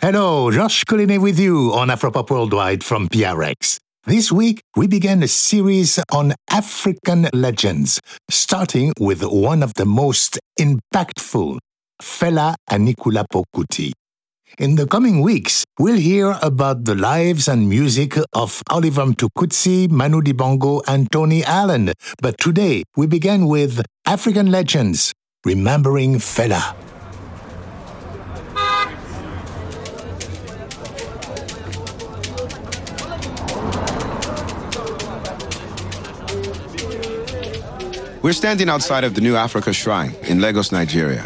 Hello, Georges Collinet with you on Afropop Worldwide from PRX. This week, we began a series on African legends, starting with one of the most impactful, Fela Anikulapo Kuti. In the coming weeks, we'll hear about the lives and music of Oliver Mtukudzi, Manu Dibango, and Tony Allen. But today, we begin with African legends, remembering Fela. We're standing outside of the New Africa Shrine in Lagos, Nigeria.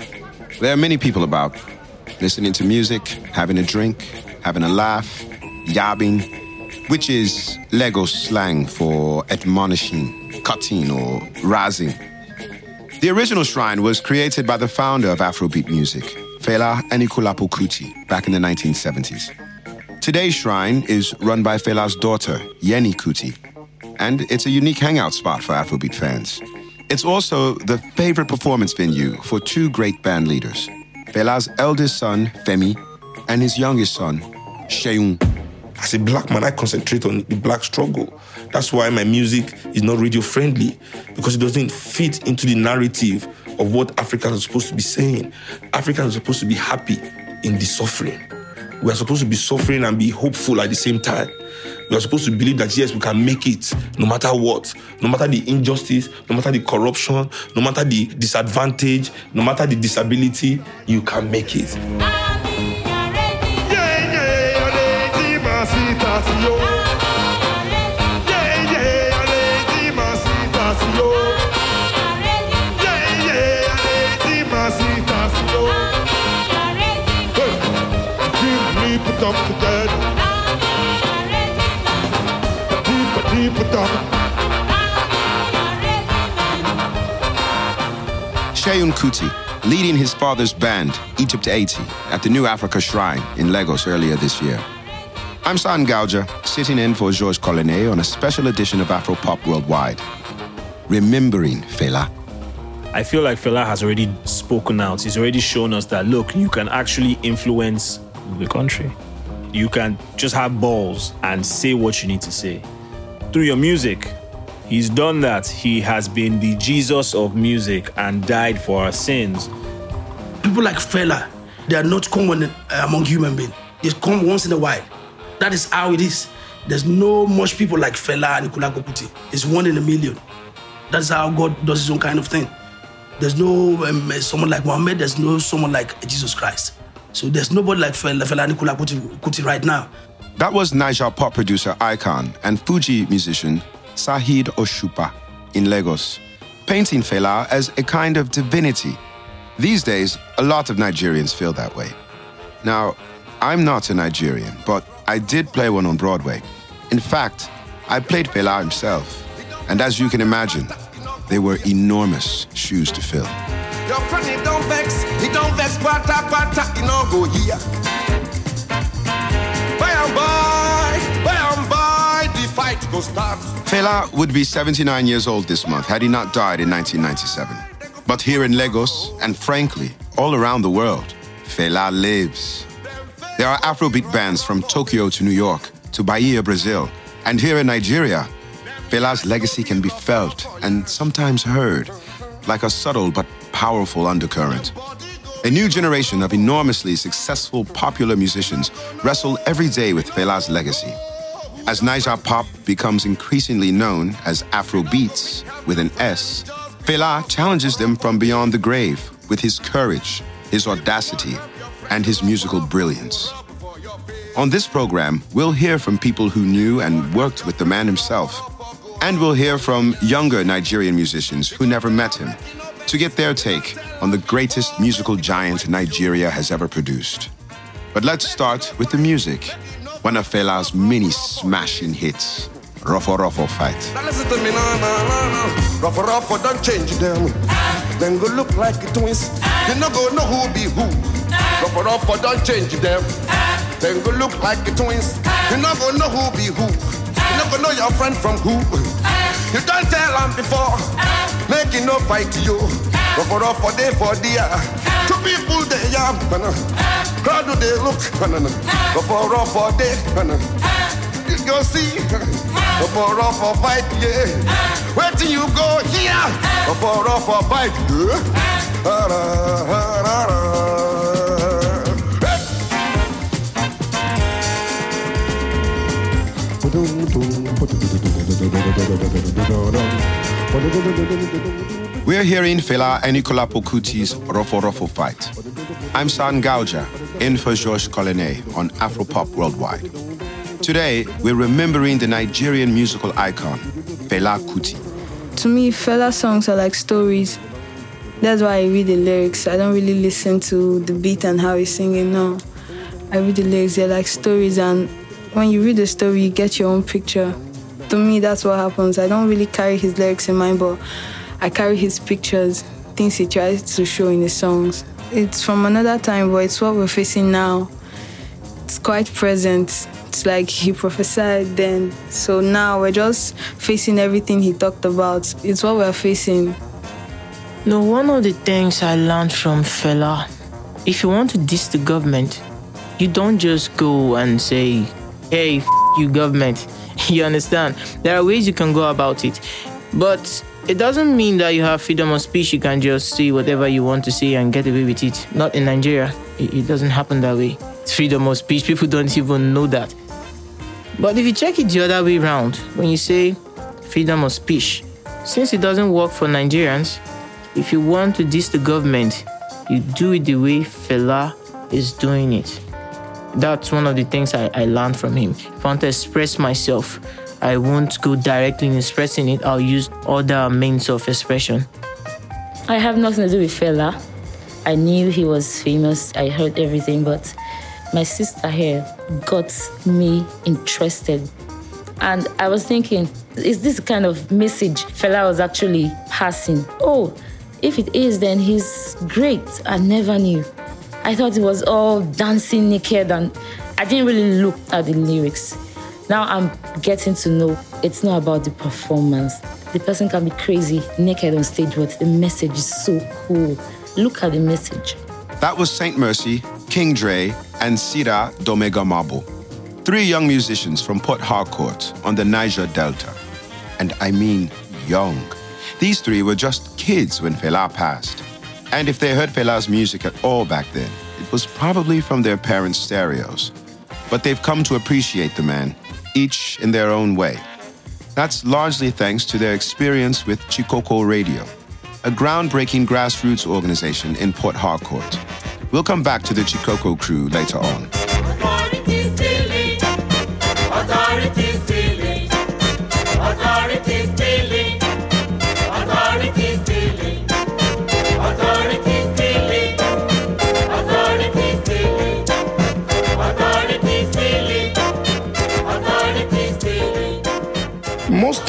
There are many people about, listening to music, having a drink, having a laugh, yabbing, which is Lagos slang for admonishing, cutting, or razzing. The original shrine was created by the founder of Afrobeat music, Fela Anikulapo Kuti, back in the 1970s. Today's shrine is run by Fela's daughter, Yeni Kuti, and it's a unique hangout spot for Afrobeat fans. It's also the favorite performance venue for two great band leaders, Fela's eldest son, Femi, and his youngest son, Seun. As a black man, I concentrate on the black struggle. That's why my music is not radio friendly, because it doesn't fit into the narrative of what Africans are supposed to be saying. Africans are supposed to be happy in the suffering. We are supposed to be suffering and be hopeful at the same time. We are supposed to believe that yes, we can make it no matter what, no matter the injustice, no matter the corruption, no matter the disadvantage, no matter the disability, you can make it. Deep, Kuti, leading his father's band, Egypt 80, at the New Africa Shrine in Lagos earlier this year. I'm Sahr Ngaujah, sitting in for Georges Collinet on a special edition of Afropop Worldwide. Remembering Fela. I feel like Fela has already spoken out. He's already shown us that look, you can actually influence the country. You can just have balls and say what you need to say. Through your music, he's done that. He has been the Jesus of music and died for our sins. People like Fela, they are not common uh, among human beings. They come once in a while. That is how it is. There's no much people like Fela and Anikulapo Kuti. It's one in a million. That's how God does his own kind of thing. There's no um, someone like Muhammad. There's no someone like Jesus Christ. So there's nobody like Fela, Fela Anikulapo Kuti, Kuti right now. That was Naija pop producer Icon and Fuji musician Saheed Osupa in Lagos, painting Fela as a kind of divinity. These days, a lot of Nigerians feel that way. Now, I'm not a Nigerian, but I did play one on Broadway. In fact, I played Fela himself, and as you can imagine, they were enormous shoes to fill. Your friend, he don't vex, he don't vex, he no go here. Fela would be 79 years old this month had he not died in 1997. But here in Lagos, and frankly, all around the world, Fela lives. There are Afrobeat bands from Tokyo to New York to Bahia, Brazil. And here in Nigeria, Fela's legacy can be felt and sometimes heard, like a subtle but powerful undercurrent. A new generation of enormously successful popular musicians wrestle every day with Fela's legacy. As Naija pop becomes increasingly known as Afro beats with an S, Fela challenges them from beyond the grave with his courage, his audacity, and his musical brilliance. On this program, we'll hear from people who knew and worked with the man himself, and we'll hear from younger Nigerian musicians who never met him to get their take on the greatest musical giant Nigeria has ever produced. But let's start with the music, one of Fela's many smashing hits, Roforofo Fight. Now listen to me, don't change them. Then go look like twins. You no go know who be who. Ruffo, ruffo, don't change them. Then go look like twins. You no go know who be who. You no go know your friend from who. You don't tell them before. Make it no fight you. Ruffo, ruffo, day for dear. Took uh, people they uh, yam, crowd do they look, but for rough for day, you see, but for rough for fight, yeah. Where till you go here, but for rough for fight, yeah. We're hearing Fela Anikulapo Kuti's Roforofo fight. I'm Sahr Ngaujah, in for Georges Collinet on Afropop Worldwide. Today, we're remembering the Nigerian musical icon, Fela Kuti. To me, Fela songs are like stories. That's why I read the lyrics. I don't really listen to the beat and how he's singing, no. I read the lyrics, they're like stories, and when you read the story, you get your own picture. To me, that's what happens. I don't really carry his lyrics in mind, but I carry his pictures, things he tries to show in his songs. It's from another time, but it's what we're facing now. It's quite present. It's like he prophesied then. So now we're just facing everything he talked about. It's what we're facing. No, one of the things I learned from Fela, if you want to diss the government, you don't just go and say, hey, f- you government. You understand? There are ways you can go about it. But it doesn't mean that you have freedom of speech. You can just say whatever you want to say and get away with it. Not in Nigeria. It, it doesn't happen that way. It's freedom of speech. People don't even know that. But if you check it the other way around, when you say freedom of speech, since it doesn't work for Nigerians, if you want to diss the government, you do it the way Fela is doing it. That's one of the things I, I learned from him. If I want to express myself, I won't go directly in expressing it. I'll use other means of expression. I have nothing to do with Fela. I knew he was famous. I heard everything, but my sister here got me interested. And I was thinking, is this kind of message Fela was actually passing? Oh, if it is, then he's great. I never knew. I thought it was all dancing naked, and I didn't really look at the lyrics. Now I'm getting to know it's not about the performance. The person can be crazy naked on stage, but the message is so cool. Look at the message. That was Saint Mercy, King Dre, and Sira Domega Mabo. Three young musicians from Port Harcourt on the Niger Delta. And I mean young. These three were just kids when Fela passed. And if they heard Fela's music at all back then, it was probably from their parents' stereos. But they've come to appreciate the man each in their own way. That's largely thanks to their experience with Chikoko Radio, a groundbreaking grassroots organization in Port Harcourt. We'll come back to the Chikoko crew later on.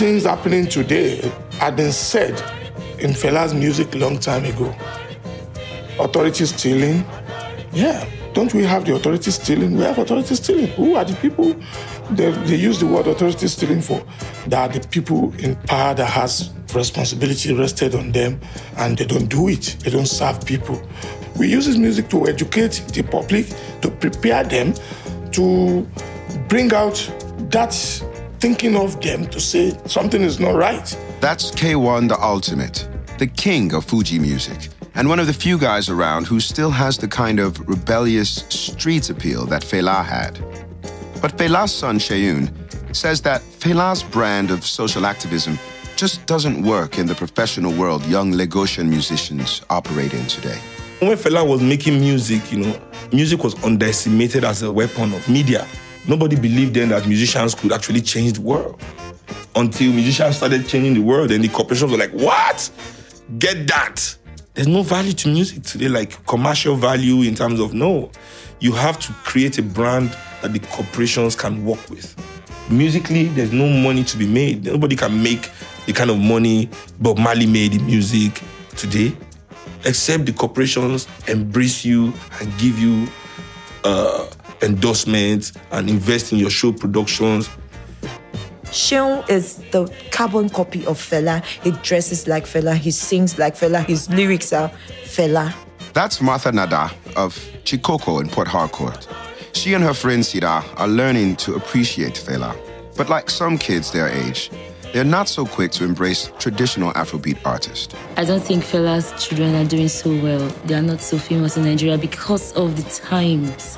Things happening today had been said in Fela's music long time ago. Authority stealing. Yeah, don't we have the authority stealing? We have authority stealing. Who are the people they, they use the word authority stealing for? That the people in power that has responsibility rested on them and they don't do it. They don't serve people. We use this music to educate the public, to prepare them, to bring out that thinking of them to say something is not right. That's K1 the Ultimate, the king of Fuji music, and one of the few guys around who still has the kind of rebellious street appeal that Fela had. But Fela's son Seun says that Fela's brand of social activism just doesn't work in the professional world young Lagosian musicians operate in today. When Fela was making music, you know, music was underestimated as a weapon of media. Nobody believed then that musicians could actually change the world. Until musicians started changing the world, and the corporations were like, what? Get that. There's no value to music today, like commercial value in terms of no. You have to create a brand that the corporations can work with. Musically, there's no money to be made. Nobody can make the kind of money Bob Marley made in music today, except the corporations embrace you and give you uh, endorsements and invest in your show productions. Seun is the carbon copy of Fela. He dresses like Fela, he sings like Fela, his lyrics are Fela. That's Martha Nada of Chikoko in Port Harcourt. She and her friend Sira are learning to appreciate Fela. But like some kids their age, they're not so quick to embrace traditional Afrobeat artists. I don't think Fela's children are doing so well. They are not so famous in Nigeria because of the times.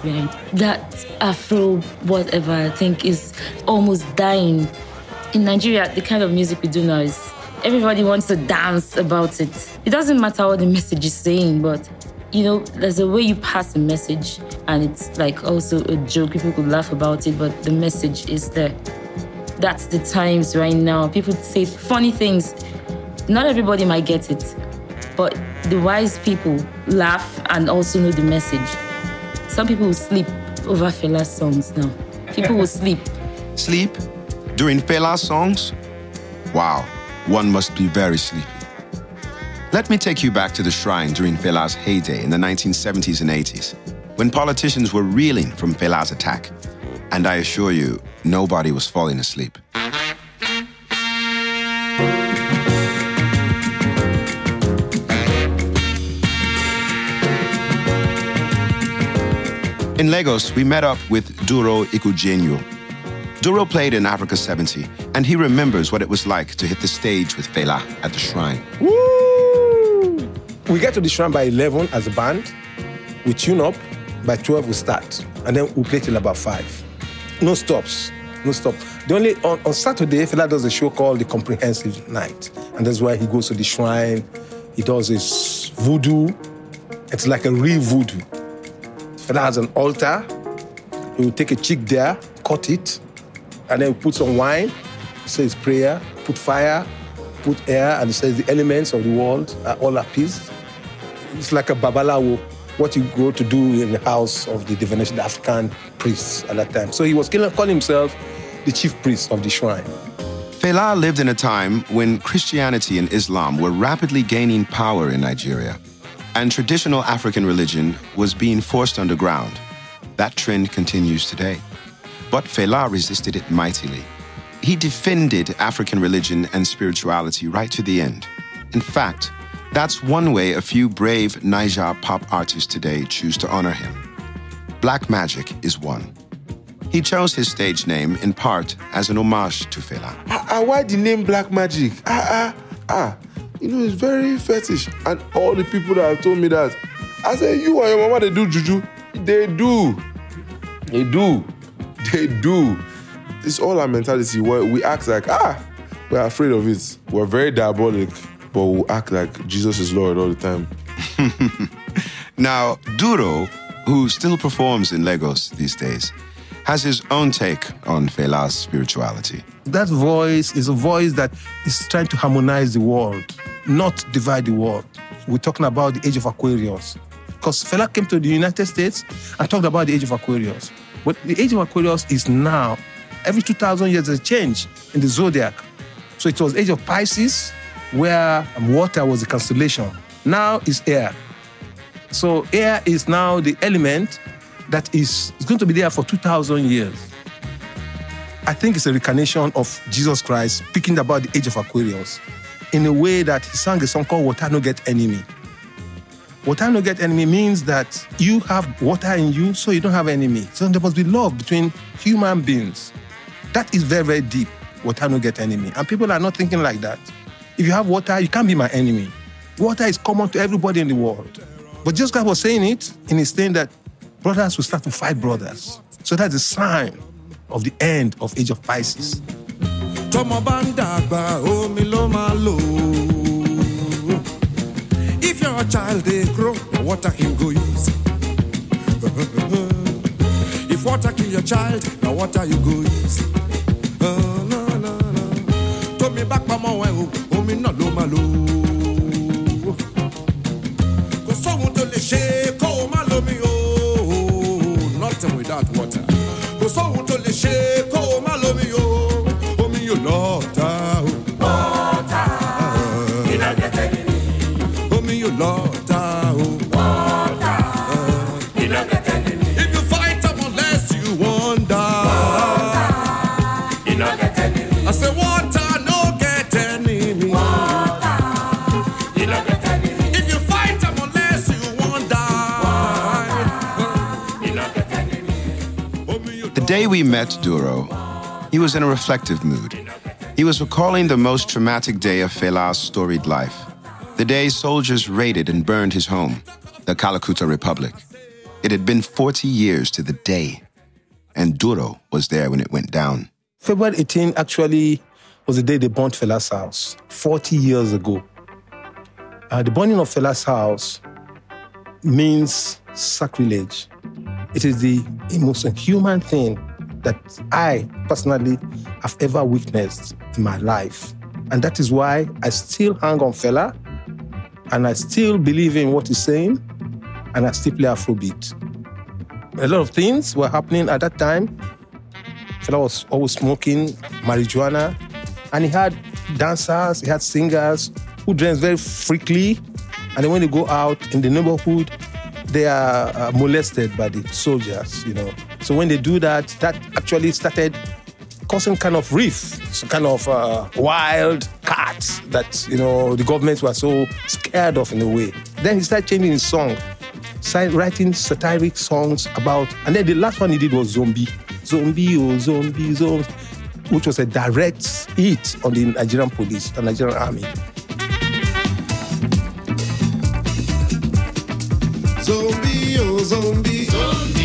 That Afro whatever I think is almost dying. In Nigeria, the kind of music we do now is everybody wants to dance about it. It doesn't matter what the message is saying, but you know, there's a way you pass a message, and it's like also a joke. People could laugh about it, but the message is there. That's the times right now. People say funny things. Not everybody might get it, but the wise people laugh and also know the message. Some people will sleep over Fela's songs now. People will sleep. Sleep? During Fela's songs? Wow, one must be very sleepy. Let me take you back to the shrine during Fela's heyday in the 1970s and 80s, when politicians were reeling from Fela's attack. And I assure you, nobody was falling asleep. In Lagos, we met up with Duro Ikujenyo. Duro played in Africa 70, and he remembers what it was like to hit the stage with Fela at the shrine. Woo! We get to the shrine by 11 as a band. We tune up. By 12, we start. And then we play till about 5. No stops. No stop. The only on, on Saturday, Fela does a show called The Comprehensive Night. And that's why he goes to the shrine. He does his voodoo. It's like a real voodoo. Fela has an altar. He will take a chick there, cut it, and then put some wine, say his prayer, put fire, put air, and he says the elements of the world are all appeased. It's like a babalawo, what you go to do in the house of the divination, the African priests at that time. So he was calling himself the chief priest of the shrine. Fela lived in a time when Christianity and Islam were rapidly gaining power in Nigeria, and traditional African religion was being forced underground. That trend continues today. But Fela resisted it mightily. He defended African religion and spirituality right to the end. In fact, that's one way a few brave Naija pop artists today choose to honor him. Black Magic is one. He chose his stage name in part as an homage to Fela. Ah, ah, why the name Black Magic? Ah, ah, ah. You know, it's very fetish. And all the people that have told me that, I say, you and your mama, they do juju. They do. They do. They do. It's all our mentality we act like, ah, we're afraid of it. We're very diabolic, but we act like Jesus is Lord all the time. Now, Duro, who still performs in Lagos these days, has his own take on Fela's spirituality. That voice is a voice that is trying to harmonize the world, not divide the world. We're talking about the age of Aquarius. Because Fela came to the United States and talked about the age of Aquarius. But the age of Aquarius is now, every 2,000 years, there's a change in the zodiac. So it was age of Pisces, where water was the constellation. Now is air. So air is now the element that is, going to be there for 2,000 years. I think it's a reincarnation of Jesus Christ speaking about the age of Aquarius in a way that he sang a song called Water No Get Enemy. Water No Get Enemy means that you have water in you, so you don't have enemy. So there must be love between human beings. That is very, very deep. Water No Get Enemy. And people are not thinking like that. If you have water, you can't be my enemy. Water is common to everybody in the world. But Jesus Christ was saying it in his saying that brothers will start to fight brothers. So that's a sign of the end of age of Pisces. if your child they grow water him go use. if water kill your child na water you go use. Ah, na, na, na. tómi bá pamọ́ ẹ o omi náà ló máa lò ó. kò sóhun tó lè ṣe kó o má lómi o. nothing without water. kò sóhun tó lè ṣe day we met Duro, he was in a reflective mood. He was recalling the most traumatic day of Fela's storied life. The day soldiers raided and burned his home, the Kalakuta Republic. It had been 40 years to the day, and Duro was there when it went down. February 18 actually was the day they burned Fela's house, 40 years ago. Uh, the burning of Fela's house means sacrilege. It is the most inhuman thing that I personally have ever witnessed in my life. And that is why I still hang on Fela and I still believe in what he's saying and I still play Afrobeat. A lot of things were happening at that time. Fela was always smoking marijuana and he had dancers, he had singers who dress very freakily. And then when they go out in the neighborhood, they are uh, molested by the soldiers, you know. So when they do that, that actually started causing kind of riff, kind of uh, wild cats that, you know, the government was so scared of in a way. Then he started changing his song, started writing satiric songs about, and then the last one he did was Zombie. Zombie, oh, zombie, zombie, which was a direct hit on the Nigerian police, the Nigerian army. Zombie, oh zombie. Zombie.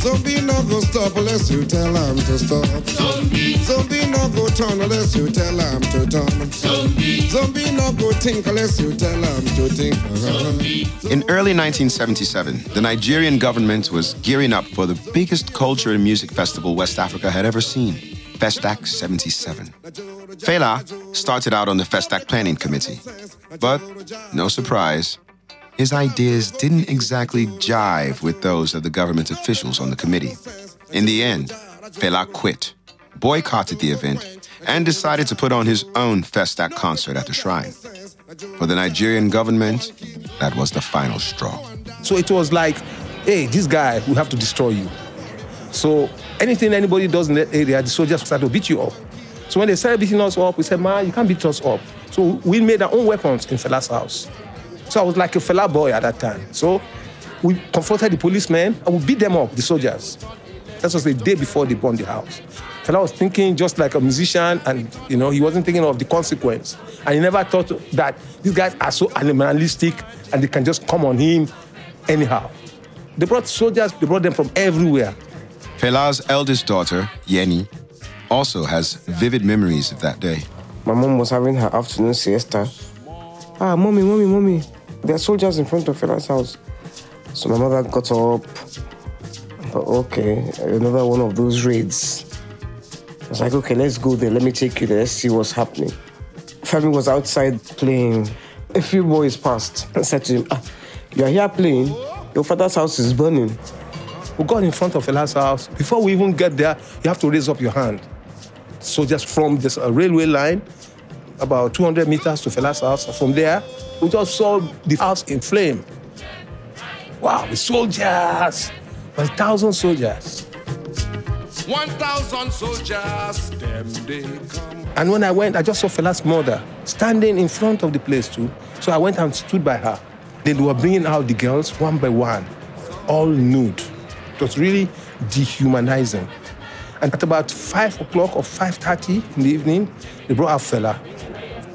Zombie not go stop unless you tell him to stop. Zombie. Zombie not go turn unless you tell him to turn. Zombie. Zombie not go think unless you tell him to think. In early 1977, the Nigerian government was gearing up for the biggest culture and music festival West Africa had ever seen, Festac 77. Fela started out on the Festac planning committee, but no surprise, his ideas didn't exactly jive with those of the government officials on the committee. In the end, Fela quit, boycotted the event, and decided to put on his own Festac concert at the shrine. For the Nigerian government, that was the final straw. So it was like, hey, this guy, we have to destroy you. So anything anybody does in that area, the soldiers start to beat you up. So when they started beating us up, we said, man, you can't beat us up. So we made our own weapons in Fela's house. So I was like a fella boy at that time. So we confronted the policemen and we beat them up, the soldiers. That was the day before they burned the house. Fela was thinking just like a musician, and you know, he wasn't thinking of the consequence. And he never thought that these guys are so animalistic and they can just come on him anyhow. They brought soldiers, they brought them from everywhere. Fela's eldest daughter, Yeni, also has vivid memories of that day. My mom was having her afternoon siesta. Ah, mommy, mommy, mommy. There are soldiers in front of Fela's house. So my mother got up. Okay, another one of those raids. I was like, okay, let's go there. Let me take you there. Let's see what's happening. Femi was outside playing. A few boys passed and said to him, ah, you are here playing? Your father's house is burning. We got in front of Fela's house. Before we even get there, you have to raise up your hand. So just from this uh, railway line, about 200 meters to Fela's house. From there, we just saw the house in flame. Wow, the soldiers, a thousand soldiers. 1,000 soldiers, them they come. And when I went, I just saw Fela's mother standing in front of the place too. So I went and stood by her. They were bringing out the girls one by one, all nude. It was really dehumanizing. And at about five o'clock or 5.30 in the evening, they brought out Fela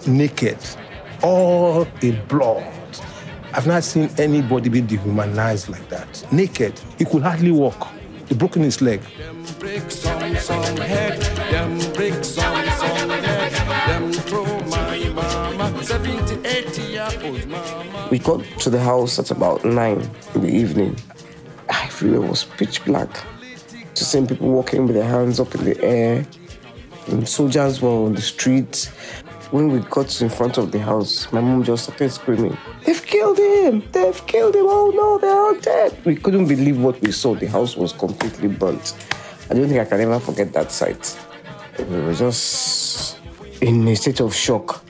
naked, all in blood. I've not seen anybody be dehumanized like that. Naked. He could hardly walk. They broken his leg. Break some, some head, them break some, some head, them throw my mama, 70, 80 year old mama. We got to the house at about nine in the evening. Everywhere was pitch black. Just seeing people walking with their hands up in the air. And soldiers were on the street. When we got in front of the house, my mom just started screaming, They've killed him! They've killed him! Oh no, they're all dead! We couldn't believe what we saw. The house was completely burnt. I don't think I can ever forget that sight. We were just in a state of shock.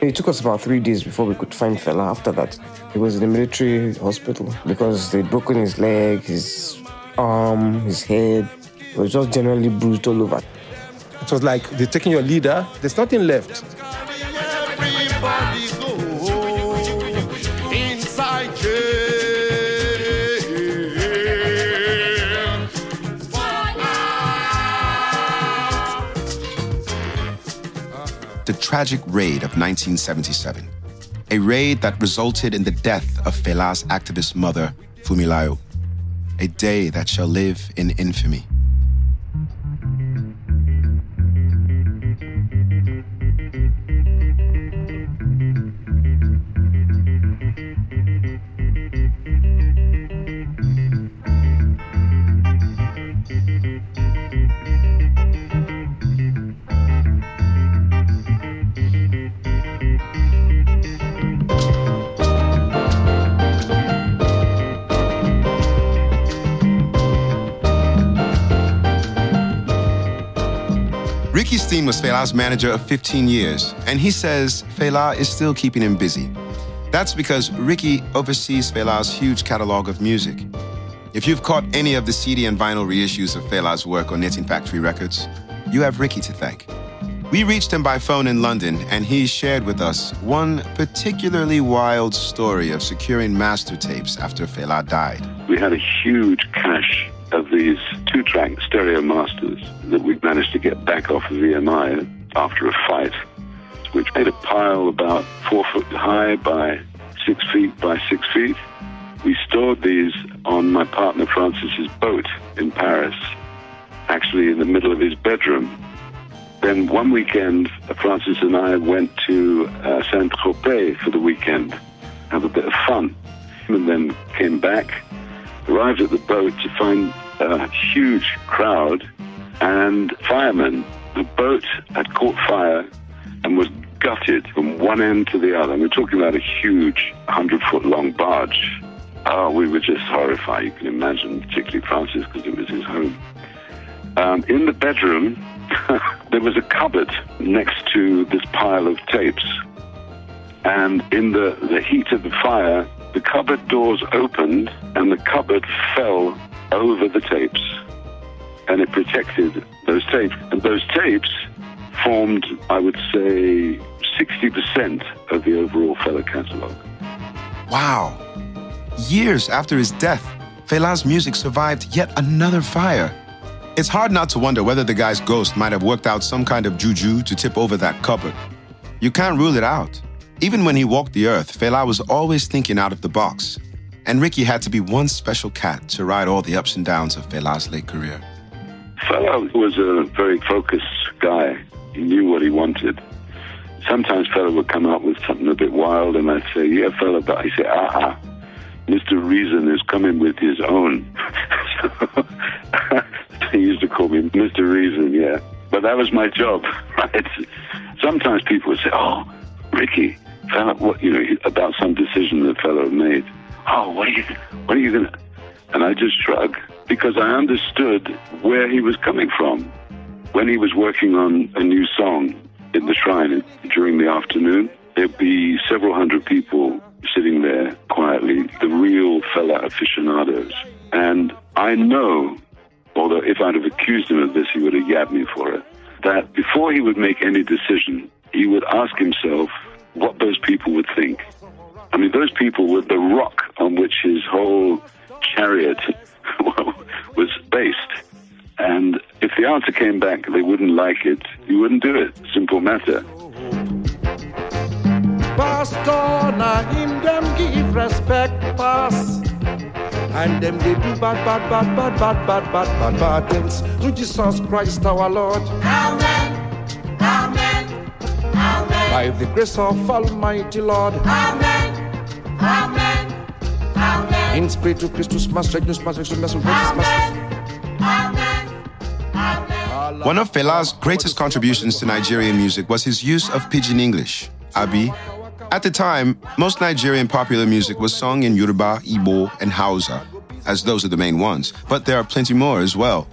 It took us about three days before we could find Fela. After that, he was in the military hospital because they'd broken his leg, his arm, his head. It was just generally bruised all over. It was like they're taking your leader, there's nothing left. Tragic raid of 1977. A raid that resulted in the death of Fela's activist mother, Funmilayo. A day that shall live in infamy. Fela's manager of 15 years, and he says Fela is still keeping him busy. That's because Ricky oversees Fela's huge catalog of music. If you've caught any of the CD and vinyl reissues of Fela's work on Knitting Factory Records, you have Ricky to thank. We reached him by phone in London, and he shared with us one particularly wild story of securing master tapes after Fela died. We had a huge cache of these two track stereo masters that we'd managed to get back off of EMI after a fight, which made a pile about four foot high by six feet by six feet. We stored these on my partner Francis's boat in Paris, actually in the middle of his bedroom. Then one weekend, Francis and I went to uh, Saint Tropez for the weekend, have a bit of fun, and then came back, arrived at the boat to find a huge crowd and firemen. The boat had caught fire and was gutted from one end to the other. And We're talking about a huge 100 foot long barge. Oh, we were just horrified. You can imagine, particularly Francis, because it was his home. Um, in the bedroom, there was a cupboard next to this pile of tapes. And in the, the heat of the fire, the cupboard doors opened and the cupboard fell over the tapes. And it protected those tapes. And those tapes formed, I would say, 60% of the overall Fela catalog. Wow. Years after his death, Fela's music survived yet another fire. It's hard not to wonder whether the guy's ghost might have worked out some kind of juju to tip over that cupboard. You can't rule it out. Even when he walked the earth, Fela was always thinking out of the box. And Ricky had to be one special cat to ride all the ups and downs of Fela's late career. Fela was a very focused guy. He knew what he wanted. Sometimes Fela would come up with something a bit wild, and I'd say, "Yeah, Fela," but I say, "Ah, ah, Mr. Reason is coming with his own." he used to call me Mr. Reason, yeah. But that was my job, right? Sometimes people would say, "Oh, Ricky, Fela, what you know about some decision the fellow made." Oh, what are you? What are you gonna? And I just shrug because I understood where he was coming from. When he was working on a new song in the shrine during the afternoon, there'd be several hundred people sitting there quietly, the real Fela aficionados. And I know, although if I'd have accused him of this, he would have yabbed me for it, that before he would make any decision, he would ask himself what those people would think. I mean, those people were the rock on which his whole chariot was based. And if the answer came back they wouldn't like it, he wouldn't do it. Simple matter. Pastor, na him them give respect pass. And them they do bad, bad, bad, bad, bad, bad, bad, bad, bad things to Jesus Christ our Lord. Amen. Amen. Amen. By the grace of Almighty Lord. Amen. Amen. Amen. In spirit to Christus, Master, Master, Master, Master, Master. One of Fela's greatest contributions to Nigerian music was his use of pidgin English, Abi. At the time, most Nigerian popular music was sung in Yoruba, Igbo, and Hausa, as those are the main ones, but there are plenty more as well.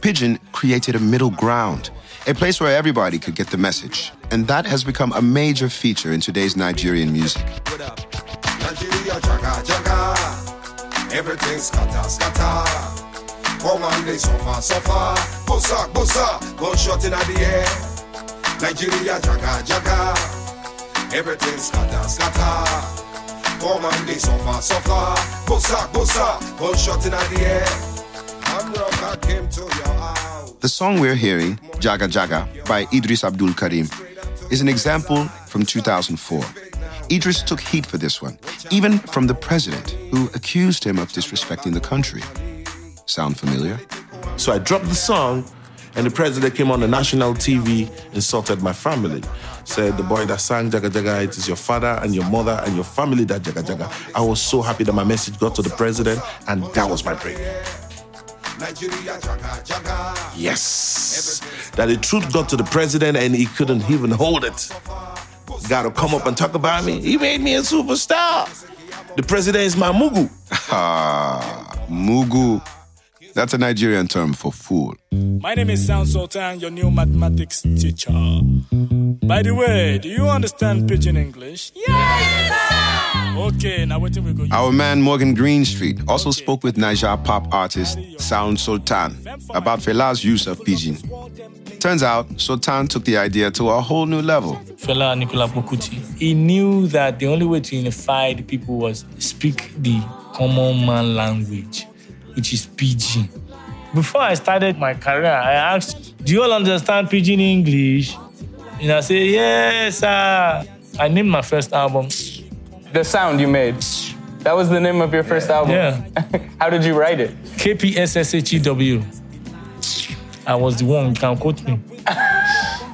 Pidgin created a middle ground, a place where everybody could get the message. And that has become a major feature in today's Nigerian music. Nigeria jaga jaga, everything scatter scatter. Come on, they suffer suffer. Bossa bossa, gunshot in the air. Nigeria jaga jaga, everything scatter scatter. Come on, they suffer suffer. Bossa bossa, gunshot in the air. And rocker came to your house. The song we're hearing, Jaga Jaga, by Eedris Abdulkareem, is an example from 2004. Eedris took heat for this one, even from the president, who accused him of disrespecting the country. Sound familiar? So I dropped the song, and the president came on the national TV, insulted my family. Said the boy that sang Jaga Jaga, it is your father and your mother and your family that Jaga Jaga. I was so happy that my message got to the president, and that was my break. Nigeria jaga jaga. Yes. That the truth got to the president and he couldn't even hold it. Gotta come up and talk about me. He made me a superstar. The president is my mugu. Ah, Mugu. That's a Nigerian term for fool. My name is Sound Sultan, your new mathematics teacher. By the way, do you understand Pidgin English? Yes! Okay, now what we go? Our man Morgan Greenstreet also spoke with Naija pop artist Sound Sultan about Fela's use of pidgin. Turns out, Sultan took the idea to a whole new level. Fela Anikulapo Kuti. He knew that the only way to unify the people was speak the common man language, which is Pidgin. Before I started my career, I asked, Do you all understand Pidgin English? And I say, Yes, sir. I named my first album. The sound you made. That was the name of your first album. Yeah. How did you write it? KPSSHEW. I was the one, you can quote me.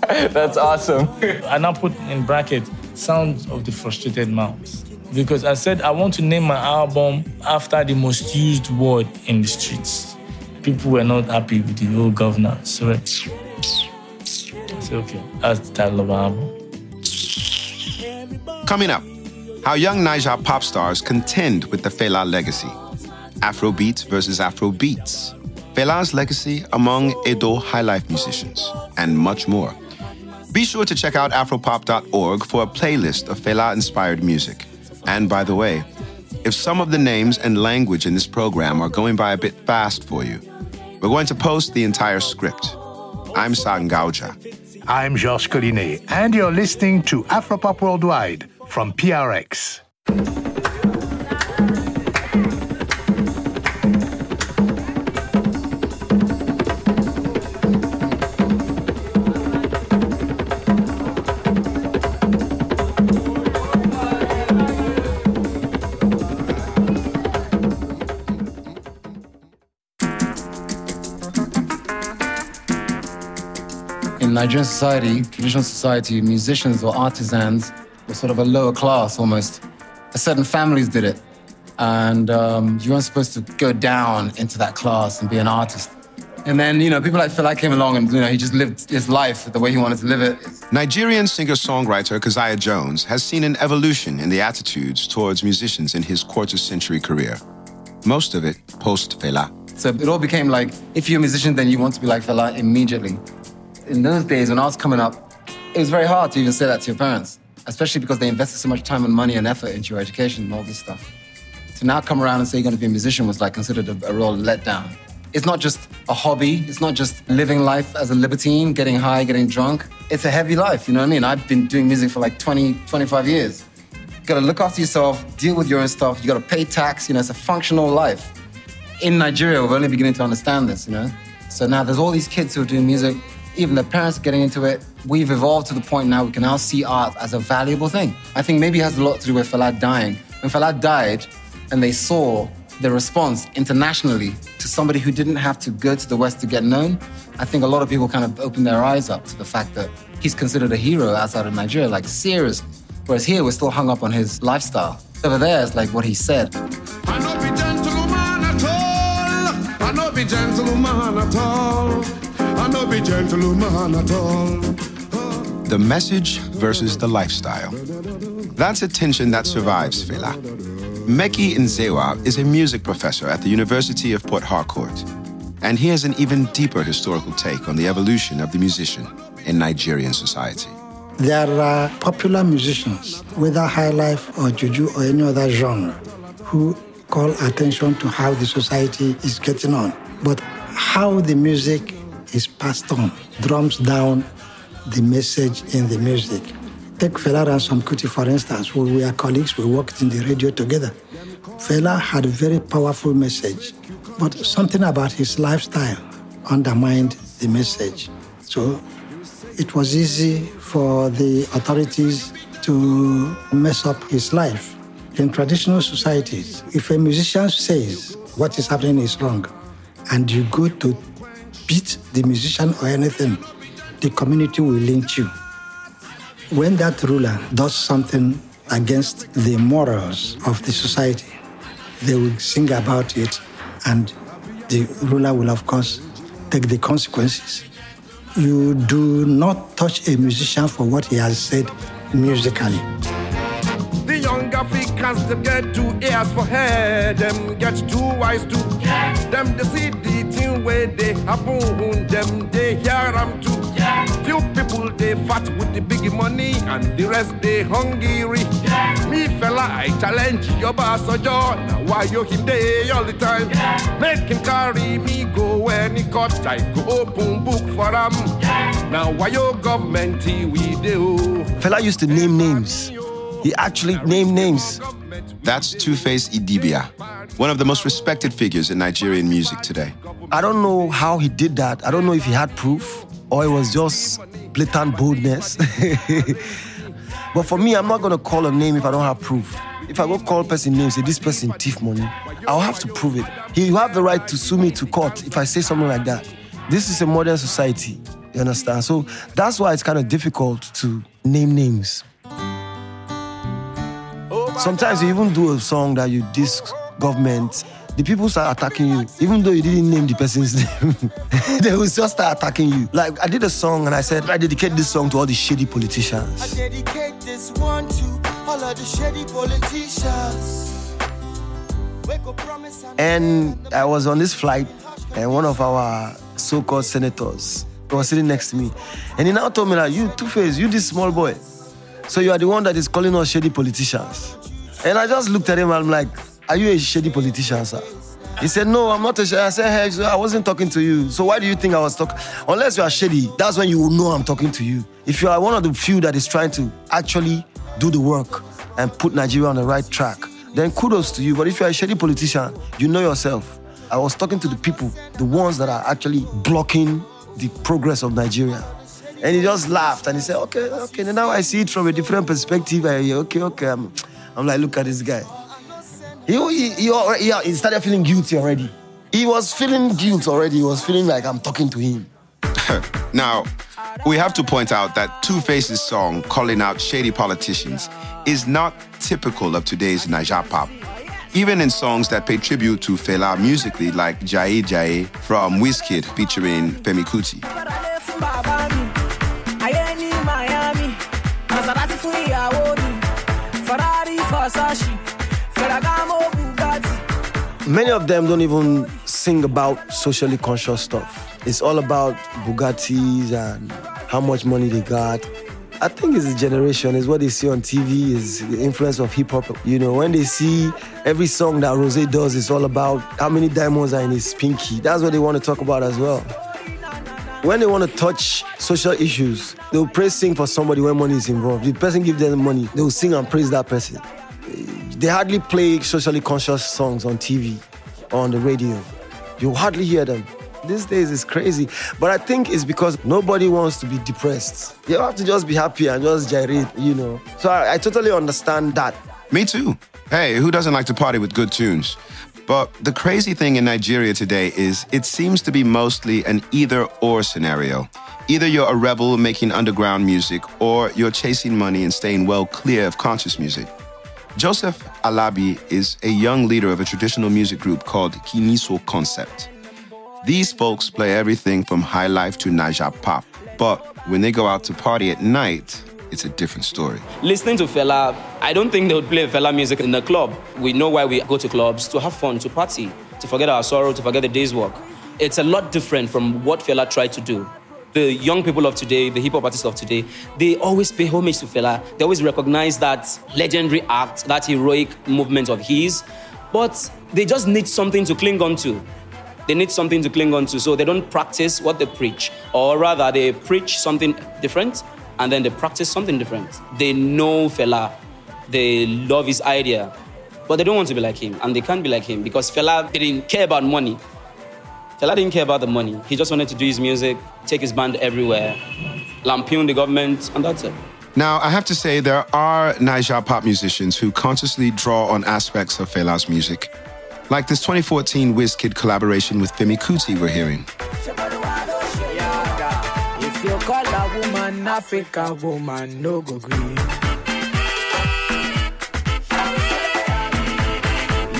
That's awesome. I now put in bracket sounds of the frustrated mouse. Because I said I want to name my album after the most used word in the streets. People were not happy with the old governor. So I said, okay, that's the title of the album. Coming up, how young Naija pop stars contend with the Fela legacy. Afrobeat versus Afrobeats. Fela's legacy among Edo high life musicians, and much more. Be sure to check out afropop.org for a playlist of Fela inspired music. And by the way, if some of the names and language in this program are going by a bit fast for you, we're going to post the entire script. I'm Sahr Ngaujah. I'm Georges Collinet, and you're listening to Afropop Worldwide from PRX. in Nigerian society, traditional society, musicians or artisans were sort of a lower class almost. Certain families did it. And um, you weren't supposed to go down into that class and be an artist. And then, you know, people like Fela came along and, you know, he just lived his life the way he wanted to live it. Nigerian singer songwriter Keziah Jones has seen an evolution in the attitudes towards musicians in his quarter century career. Most of it post Fela. So it all became like, if you're a musician, then you want to be like Fela immediately. In those days, when I was coming up, it was very hard to even say that to your parents, especially because they invested so much time and money and effort into your education and all this stuff. To now come around and say you're going to be a musician was like considered a, a real letdown. It's not just a hobby. It's not just living life as a libertine, getting high, getting drunk. It's a heavy life, you know what I mean? I've been doing music for like 20, 25 years. You gotta look after yourself, deal with your own stuff. You gotta pay tax, you know, it's a functional life. In Nigeria, we're only beginning to understand this, you know? So now there's all these kids who are doing music, even the parents getting into it. We've evolved to the point now we can now see art as a valuable thing. I think maybe it has a lot to do with Fela dying. When Fela died, and they saw the response internationally to somebody who didn't have to go to the West to get known, I think a lot of people kind of opened their eyes up to the fact that he's considered a hero outside of Nigeria, like seriously. Whereas here, we're still hung up on his lifestyle. Over there, it's like what he said. I no be gentleman at all. I no be gentleman at all. I no be gentleman at all. The message versus the lifestyle. That's a tension that survives Fela. Meki Nzewi is a music professor at the University of Port Harcourt. And he has an even deeper historical take on the evolution of the musician in Nigerian society. There are popular musicians, whether high life or juju or any other genre, who call attention to how the society is getting on. But how the music is passed on drums down the message in the music. Take Fela Ransome Kuti, for instance, we were colleagues, we worked in the radio together. Fela had a very powerful message, but something about his lifestyle undermined the message. So it was easy for the authorities to mess up his life. In traditional societies, if a musician says what is happening is wrong, and you go to beat the musician or anything, the community will lynch you. When that ruler does something against the morals of the society, they will sing about it, and the ruler will, of course, take the consequences. You do not touch a musician for what he has said musically. The young Africans, them get two ears for head, them get two eyes too. Them they see the thing where they happen, them they hear them too. Yeah. Few people they fat with the big money, and the rest they hungry. Me fella, I challenge your boss or John. Why you him day all the time? Make him carry me go when he cut. I go open book for him. Now why your government we do? Fela used to name names. He actually named names. That's Two Face Idibia, one of the most respected figures in Nigerian music today. I don't know how he did that. I don't know if he had proof or it was just blatant boldness. but for me, I'm not gonna call a name if I don't have proof. If I go call person name, say this person thief money, I'll have to prove it. He will have the right to sue me to court if I say something like that. This is a modern society, you understand? So that's why it's kind of difficult to name names. Sometimes you even do a song that you diss government, the people start attacking you, even though you didn't name the person's name. they will just start attacking you. Like I did a song and I said I dedicate this song to all the shady politicians. I dedicate this one to all of the shady politicians. Wake up, promise and And I was on this flight, and one of our so-called senators was sitting next to me, and he now told me that you Two Face, you this small boy, so you are the one that is calling us shady politicians. And I just looked at him. I'm like, are you a shady politician, sir? He said, no, I'm not a shady. I said, hey, I wasn't talking to you. So why do you think I was talking? Unless you are shady, that's when you will know I'm talking to you. If you are one of the few that is trying to actually do the work and put Nigeria on the right track, then kudos to you. But if you're a shady politician, you know yourself. I was talking to the people, the ones that are actually blocking the progress of Nigeria. And he just laughed and he said, okay, okay, now I see it from a different perspective. I, okay, okay. I'm, I'm like, look at this guy. He, he, he, he started feeling guilty already. He was feeling guilt already. He was feeling like I'm talking to him. Now, we have to point out that Two Face's song, calling out shady politicians, is not typical of today's Naija pop. Even in songs that pay tribute to Fela musically, like Jaiye Jaiye from Wizkid featuring Femi Kuti. Versace ferragamo bugatti. Many of them don't even sing about socially conscious stuff. It's all about Bugattis and how much money they got. I think it's a generation, it's what they see on TV, is the influence of hip hop. You know, when they see every song that Ross does is all about how many diamonds are in his pinky. That's what they want to talk about as well. When they want to touch social issues, they'll praise sing for somebody when money is involved. The person gives them money, they'll sing and praise that person. They hardly play socially conscious songs on TV or on the radio. You hardly hear them. These days it's crazy. But I think it's because nobody wants to be depressed. You have to just be happy and just gyrate, you know. So I, I totally understand that. Me too. Hey, who doesn't like to party with good tunes? But the crazy thing in Nigeria today is it seems to be mostly an either or scenario. Either you're a rebel making underground music, or you're chasing money and staying well clear of conscious music. Joseph Alabi is a young leader of a traditional music group called Kiniso Concept. These folks play everything from high life to Naija pop. But when they go out to party at night, it's a different story. Listening to Fela, I don't think they would play Fela music in the club. We know why we go to clubs to have fun, to party, to forget our sorrow, to forget the day's work. it's a lot different from what Fela tried to do. The young people of today, the hip hop artists of today, they always pay homage to Fela. They always recognize that legendary act, that heroic movement of his, but they just need something to cling on to. They need something to cling on to, so they don't practice what they preach, or rather, they preach something different and then they practice something different. They know Fela, they love his idea, but they don't want to be like him, and they can't be like him because Fela didn't care about money. Fela didn't care about the money. He just wanted to do his music, take his band everywhere, lampoon the government, and that's it. Now, I have to say, there are Naija pop musicians who consciously draw on aspects of Fela's music, like this 2014 WizKid collaboration with Femi Kuti we're hearing. If you call a woman Africa woman, no go green.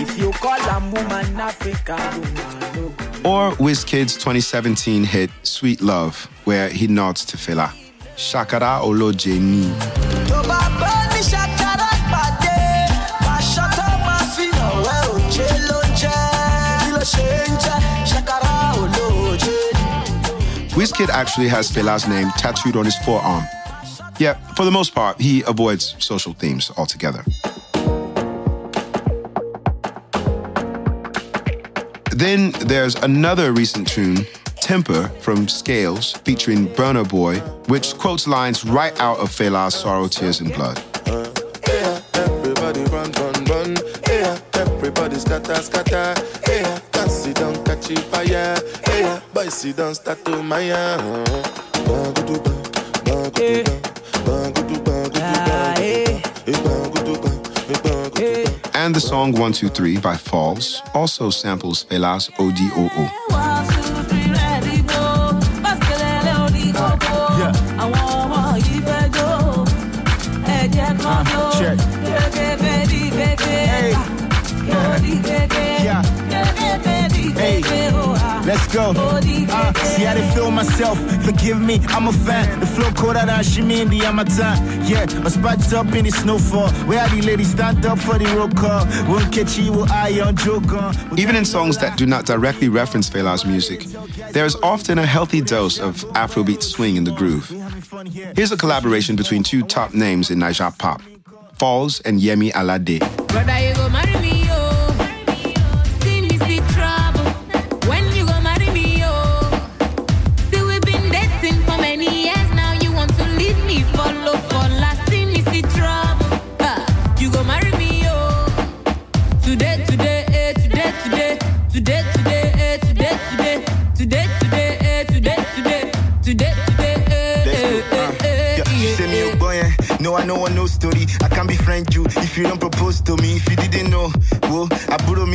If you call a woman Africa woman, no go Or WizKid's 2017 hit Sweet Love, where he nods to Fela. Shakara Olojeni. tó bá bẹ́ ní ṣàkàrà pàdé aṣọ tó máa fi hàn wẹ́ òjé ló ń jẹ́ kí ló ṣe ń jẹ́ ṣàkàrà olóòjé. WizKid actually has Fela's name tattooed on his forearm. Yeah, for the most part, he avoids social themes altogether. Then there's another recent tune, Temper from Skales, featuring Burna Boy, which quotes lines right out of Fela's Sorrow, Tears, and Blood. Everybody run, run, run. Yeah, everybody scatter, scatter. Yeah, can't sit down, catch it fire. Yeah, boy, sit down, start to maya. Bangudu bang, bangudu bang, bangudu bangudu bang, eh, bangudu bang, eh, bangudu bang. And the song 123 by Falz also samples Fela's ODOO. Let's. Uh, see how they feel myself. Forgive me, I'm a fan. The flow caught out on shimmy in the Amazon. Yeah, a spot up in the snowfall. Where are the ladies stand up for the roll call? Won't catch you with eye on joke on. Even in songs that do not directly reference Fela's music, there is often a healthy dose of Afrobeat swing in the groove. Here's a collaboration between two top names in Naija pop, Falz and Yemi Alade. If you don't propose to me.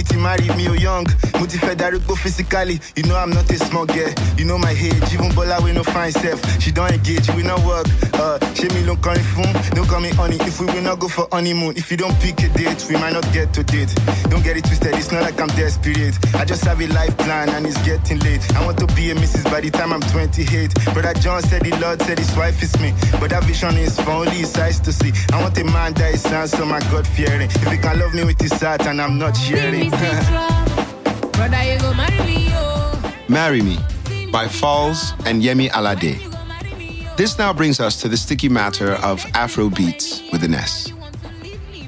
Me to marry me or young. Muti Federico physically, you know I'm not a small girl. You know my age, even Bola we no fine self. She don't engage, we not work. Uh, she me don't call phone, don't call me honey. If we will not go for honeymoon, if you don't pick a date, we might not get to date. Don't get it twisted, it's not like I'm desperate. I just have a life plan and it's getting late. I want to be a Mrs. by the time I'm 28. Brother John said the Lord said his wife is me. But that vision is for only his eyes to see. I want a man that is handsome and God fearing. If he can love me with his heart and I'm not sharing. Marry me. Marry Me by Falz and Yemi Alade. This now brings us to the sticky matter of Afro beats with an S.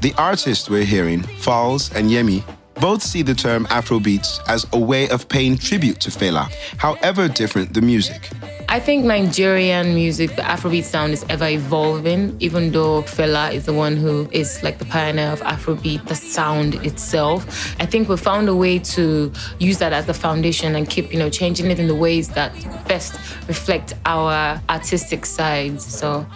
The artists we're hearing, Falz and Yemi, both see the term Afrobeats as a way of paying tribute to Fela, however different the music. I think Nigerian music, the Afrobeat sound is ever evolving, even though Fela is the one who is like the pioneer of Afrobeat, the sound itself. I think we found a way to use that as the foundation and keep, you know, changing it in the ways that best reflect our artistic sides. So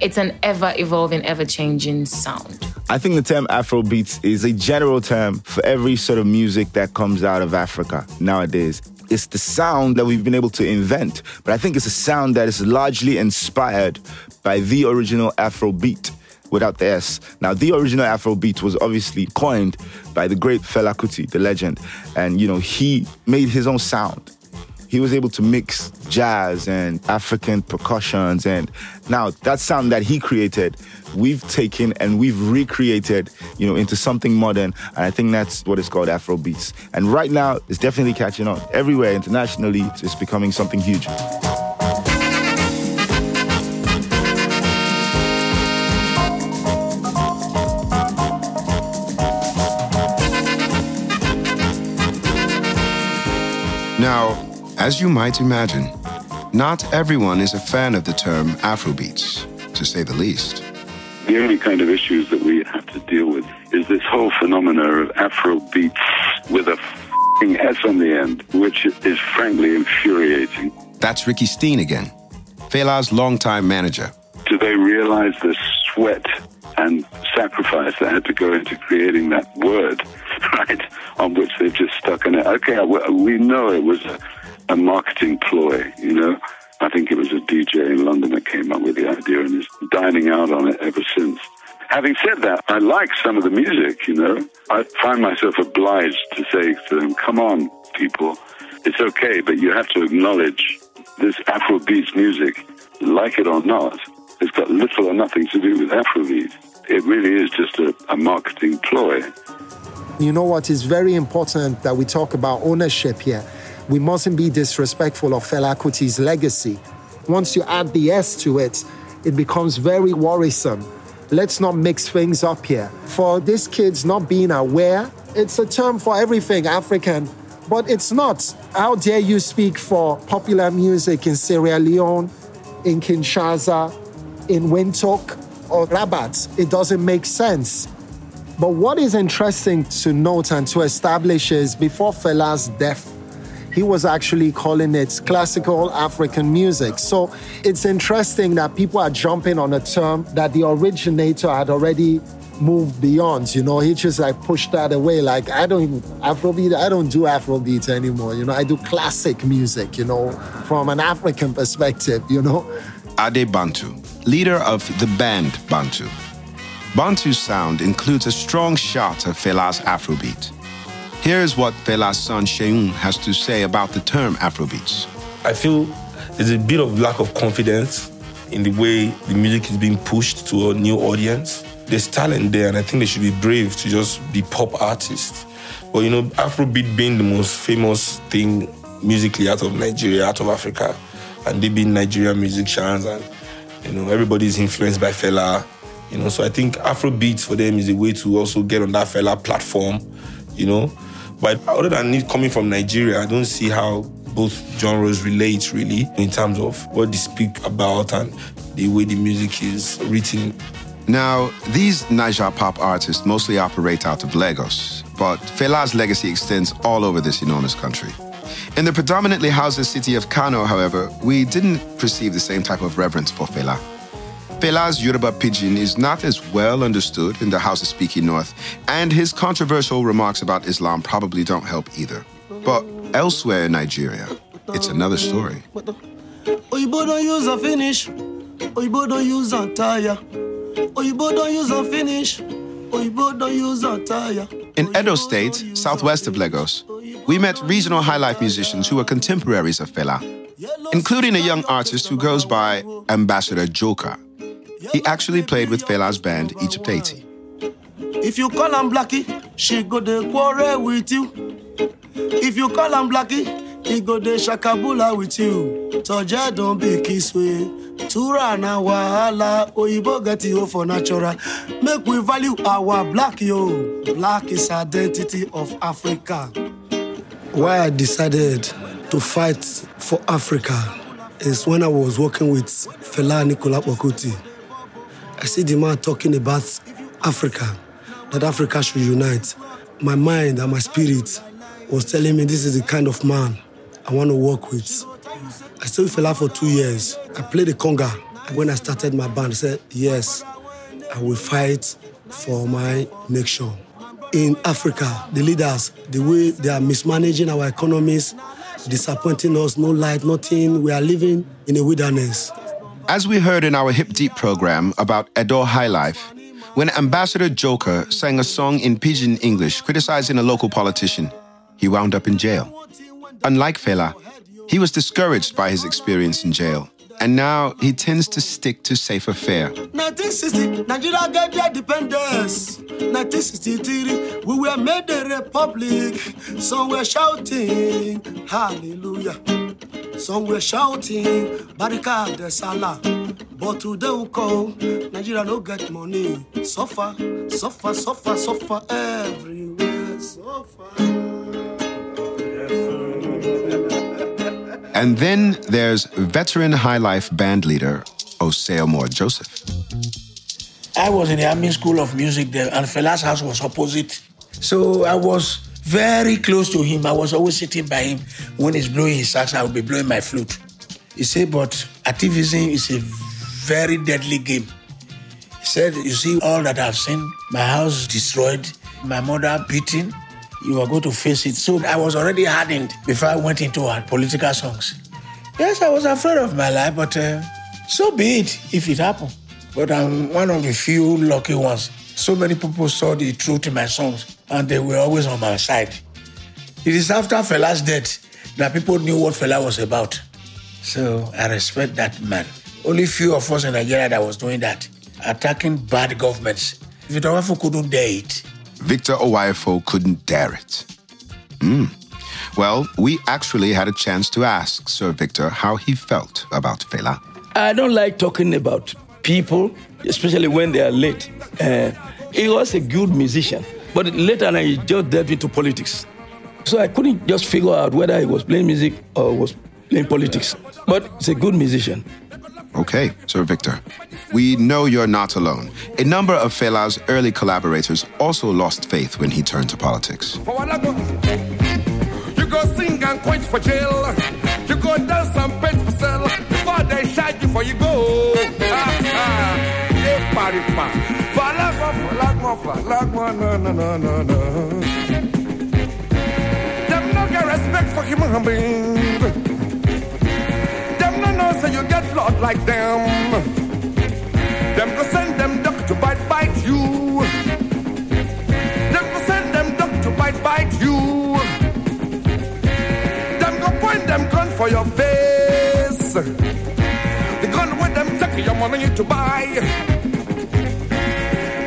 it's an ever evolving, ever changing sound. I think the term Afrobeats is a general term for every sort of music that comes out of Africa nowadays. It's the sound that we've been able to invent, but I think it's a sound that is largely inspired by the original Afrobeat without the S. Now, the original Afrobeat was obviously coined by the great Fela Kuti, the legend, and you know he made his own sound. He was able to mix jazz and African percussions. And now that sound that he created, we've taken and we've recreated, you know, into something modern. And I think that's what is called Afro beats. And right now, it's definitely catching on. Everywhere internationally, it's becoming something huge. Now, as you might imagine, not everyone is a fan of the term Afrobeats, to say the least. The only kind of issues that we have to deal with is this whole phenomena of Afro beats with a fing S on the end, which is frankly infuriating. That's Rikki Stein again, Fela's longtime manager. Do they realize the sweat and sacrifice that had to go into creating that word, right? On which they've just stuck in it. Okay, we- we know it was a, a marketing ploy, you know. I think it was a DJ in London that came up with the idea and is dining out on it ever since. Having said that, I like some of the music, you know. I find myself obliged to say to them, come on, people, it's okay, but you have to acknowledge this Afrobeat music, like it or not, it's got little or nothing to do with Afrobeat. It really is just a, a marketing ploy. You know what is very important that we talk about ownership here. We mustn't be disrespectful of Fela Kuti's legacy. Once you add the S to it, it becomes very worrisome. Let's not mix things up here. For these kids not being aware, it's a term for everything African, but it's not. How dare you speak for popular music in Sierra Leone, in Kinshasa, in Windhoek, or Rabat? It doesn't make sense. But what is interesting to note and to establish is before Fela's death, he was actually calling it classical African music. So it's interesting that people are jumping on a term that the originator had already moved beyond. You know, he just like pushed that away. Like, I don't even, Afrobeat, I don't do Afrobeat anymore. You know, I do classic music, you know, from an African perspective, you know. Ade Bantu, leader of the band Bantu. Bantu's sound includes a strong shot of Fela's Afrobeat. Here is what Fela's son Seun has to say about the term Afrobeats. I feel there's a bit of lack of confidence in the way the music is being pushed to a new audience. There's talent there, and I think they should be brave to just be pop artists. But you know, Afrobeat being the most famous thing musically out of Nigeria, out of Africa, and they being Nigerian musicians, and you know, everybody's influenced by Fela. You know, so I think Afrobeat for them is a way to also get on that Fela platform. You know, but other than it coming from Nigeria, I don't see how both genres relate really in terms of what they speak about and the way the music is written. Now, these Naija pop artists mostly operate out of Lagos, but Fela's legacy extends all over this enormous country. In the predominantly Hausa city of Kano, however, we didn't perceive the same type of reverence for Fela. Fela's Yoruba pidgin is not as well understood in the Hausa speaking North, and his controversial remarks about Islam probably don't help either. But elsewhere in Nigeria, it's another story. Oyibo don't use a finish. Oyibo don't use a tire. Oyibo don't use a finish. Oyibo don't use a tire. In Edo State, southwest of Lagos, we met regional highlife musicians who were contemporaries of Fela, including a young artist who goes by Ambassador Joker. He actually played with Fela's band, Egypt 80. If you call am Blackie, she go dey quarrel with you. If you call am Blackie, he go dey shakabula with you. Toje don be kiss way. Tura na wahala, oyibo get you for natural. Make we value our black yo. Oh. Black is identity of Africa. Why I decided to fight for Africa is when I was working with Fela Anikulapo Kuti. I see the man talking about Africa, that Africa should unite. My mind and my spirit was telling me this is the kind of man I want to work with. I stayed with Fela for two years. I played the conga. When I started my band, I said, yes, I will fight for my nation. In Africa, the leaders, the way they are mismanaging our economies, disappointing us, no light, nothing. We are living in a wilderness. As we heard in our Hip Deep program about Edo High Life, when Ambassador Joker sang a song in pidgin English criticizing a local politician, he wound up in jail. Unlike Fela, He was discouraged by his experience in jail, and now he tends to stick to safer fare. 1960, Nigeria get their independence. 1963, we were made a republic. Some were shouting, Hallelujah. Some were shouting, Barika de Salah. But today we call Nigeria no get money. Suffer, suffer, suffer, suffer everywhere. Suffer. And then there's veteran High Life band leader Moore Joseph. I was in the Army School of Music there, and Fela's house was opposite. So I was very close to him. I was always sitting by him. When he's blowing his sax, I would be blowing my flute. He said, but activism is a very deadly game. He said, you see all that I've seen, my house destroyed, my mother beaten, you are going to face it. So I was already hardened before I went into political songs. Yes, I was afraid of my life, but uh, so be it if it happened. But I'm one of the few lucky ones. So many people saw the truth in my songs, and they were always on my side. It is after Fela's death that people knew what Fela was about. So I respect that man. Only few of us in Nigeria that was doing that, attacking bad governments. Uwaifo couldn't dare it. Victor Uwaifo couldn't dare it. Hmm. Well, we actually had a chance to ask Sir Victor how he felt about Fela. I don't like talking about people, especially when they are late. Uh, he was a good musician, but later on he just delved into politics. So I couldn't just figure out whether he was playing music or was playing politics. But he's a good musician. Okay, Sir Victor. We know you're not alone. A number of Fela's early collaborators also lost faith when he turned to politics. You go sing and quench for jail. You go dance and for sale. Before they you for you go. Ah, ah. Them no get respect for human beings. Say you get blood like them. Them go send them duck to bite bite you. Them go send them duck to bite bite you. Them go point them gun for your face. The gun with them take your money to buy.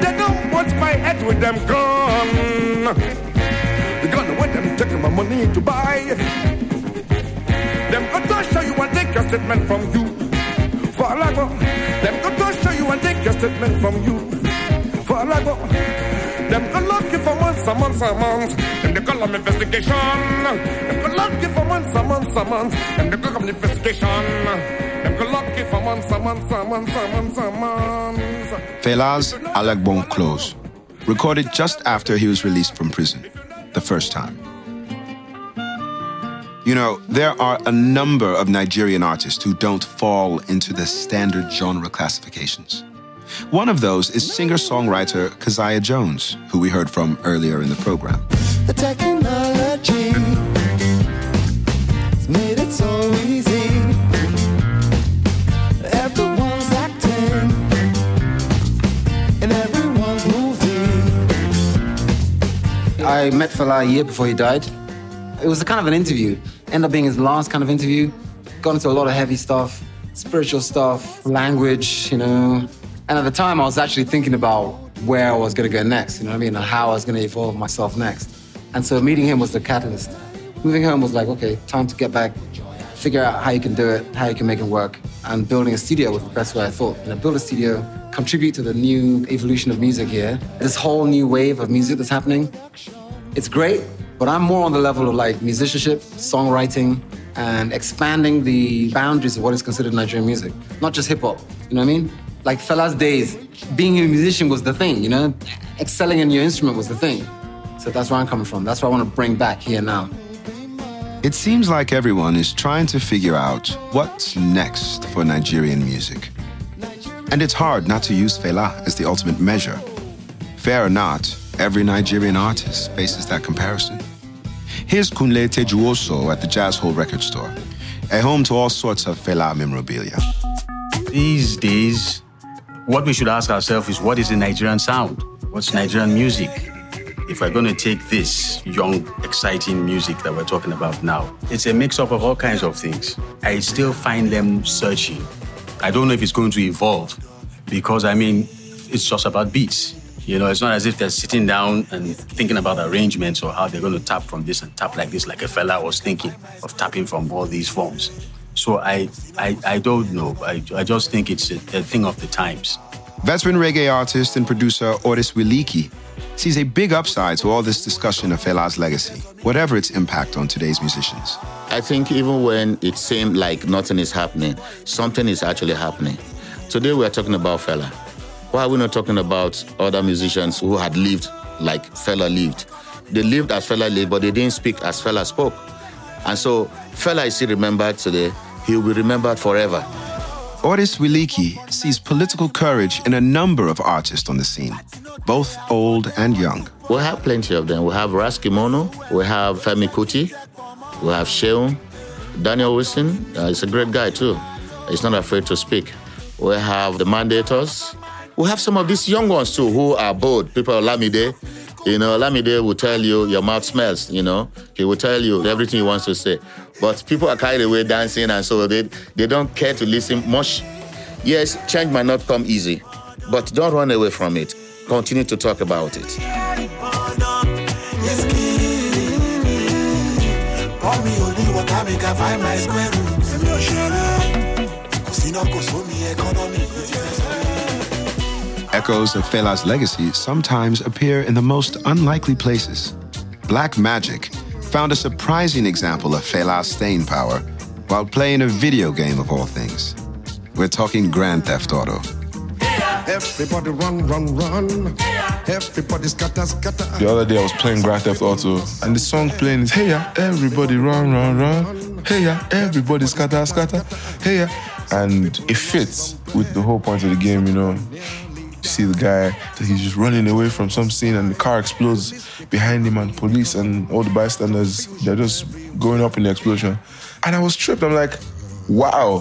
They don't want my head with them gun. The gun with them take my money to buy. Them go to show you and take your statement from you. For Alagbon. Them go to show you and take your statement from you. For Alagbon. Them go looking for months and months and months. And they call them investigation. Them go looking for months and months and months. And they call them investigation. Them go looking for months and months and months and months and months. Fela's Alagbon Close, recorded just after he was released from prison, the first time. You know, there are a number of Nigerian artists who don't fall into the standard genre classifications. One of those is singer songwriter Keziah Jones, who we heard from earlier in the program. The technology has made it so easy. Everyone's acting and everyone's moving. I met Fela a year before he died. It was a kind of an interview. Ended up being his last kind of interview. Got into a lot of heavy stuff, spiritual stuff, language, you know. And at the time, I was actually thinking about where I was going to go next, you know what I mean, and how I was going to evolve myself next. And so meeting him was the catalyst. Moving home was like, okay, time to get back, figure out how you can do it, how you can make it work. And building a studio was the best way I thought. You know, build a studio, contribute to the new evolution of music here. This whole new wave of music that's happening. It's great, but I'm more on the level of like musicianship, songwriting, and expanding the boundaries of what is considered Nigerian music. Not just hip hop, you know what I mean? Like Fela's days, being a musician was the thing, you know? Excelling in your instrument was the thing. So that's where I'm coming from. That's what I want to bring back here now. It seems like everyone is trying to figure out what's next for Nigerian music. And it's hard not to use Fela as the ultimate measure. Fair or not, every Nigerian artist faces that comparison. Here's Kunle Tejuoso at the Jazz Hole Record Store, a home to all sorts of Fela memorabilia. These days, what we should ask ourselves is what is the Nigerian sound? What's Nigerian music? if we're going to take this young, exciting music that we're talking about now, it's a mix up of all kinds of things. I still find them searching. I don't know if it's going to evolve because, I mean, it's just about beats. You know, it's not as if they're sitting down and thinking about arrangements or how they're going to tap from this and tap like this, like a fella was thinking of tapping from all these forms. So I, I, I don't know. I, I just think it's a, a thing of the times. Veteran reggae artist and producer Orits Williki sees a big upside to all this discussion of Fela's legacy, whatever its impact on today's musicians. I think even when it seemed like nothing is happening, something is actually happening. Today we are talking about Fela. Why are we not talking about other musicians who had lived like Fela lived? They lived as Fela lived, but they didn't speak as Fela spoke. And so Fela is still remembered today. He will be remembered forever. Orits Williki sees political courage in a number of artists on the scene, both old and young. We have plenty of them. We have Ras Kimono, we have Femi Kuti, we have Seun, Daniel Wilson. Uh, he's a great guy too. He's not afraid to speak. We have the Mandators. We have some of these young ones too who are bold. People like Lamide. You know, Lamide will tell you your mouth smells, you know. He will tell you everything he wants to say. But people are carried away dancing and so they, they don't care to listen much. Yes, change might not come easy, but don't run away from it. Continue to talk about it. Call Echoes of Fela's legacy sometimes appear in the most unlikely places. Black Magic found a surprising example of Fela's staying power while playing a video game of all things. We're talking Grand Theft Auto. Everybody run, run, run. Everybody scatter, scatter. The other day I was playing Grand Theft Auto and the song playing is Hey ya, everybody run, run, run. Hey ya, everybody scatter, scatter. Hey ya. And it fits with the whole point of the game, you know. See the guy, that he's just running away from some scene and the car explodes behind him and police and all the bystanders, they're just going up in the explosion. And I was tripped. I'm like, wow.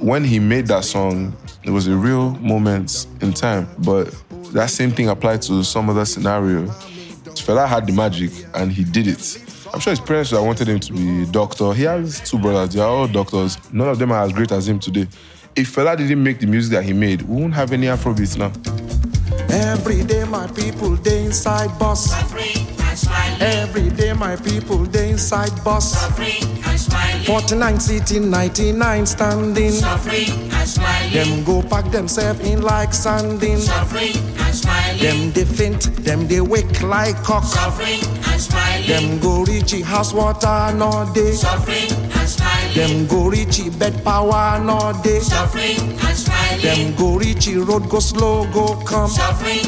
When he made that song, it was a real moment in time. But that same thing applied to some other scenario. Fela had the magic and he did it. I'm sure his parents have wanted him to be a doctor. He has two brothers, they are all doctors. None of them are as great as him today. If Fela didn't make the music that he made, we wouldn't have any Afrobeats now. Every day my people they inside bus. Every day my people they inside bus. 49 sitting, 99 standing. Them go pack themselves in like sanding. Them they faint, them they wake like cock. Them go reach house water no day. Them go reach bed power no day. Them go reach road go slow go come. suffering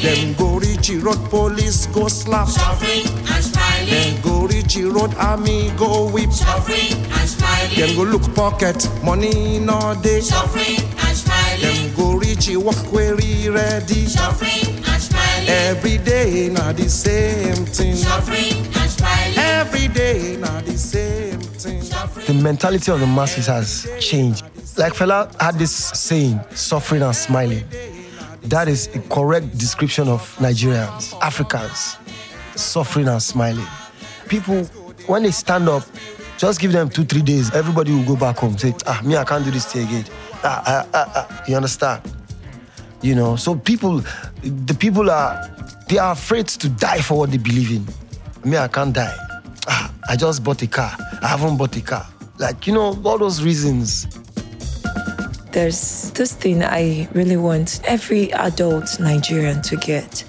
Them go reach road police go slap. Suffering and smiling. Them go reach road army go whip. Suffering and smiling. Them go look pocket money no day. Suffering and smiling. Them go reach work query ready. Suffering and smiling. Every day na the same thing. Every day na the same. The mentality of the masses has changed. Like Fela had this saying, suffering and smiling. That is a correct description of Nigerians, Africans, suffering and smiling. People, when they stand up, just give them two, three days, everybody will go back home. Say, ah, me, I can't do this thing again. Ah, ah, ah, ah. You understand? You know, so people, the people are, they are afraid to die for what they believe in. Me, I can't die. Ah, I just bought a car. I haven't bought a car. Like, you know, all those reasons. There's this thing I really want every adult Nigerian to get.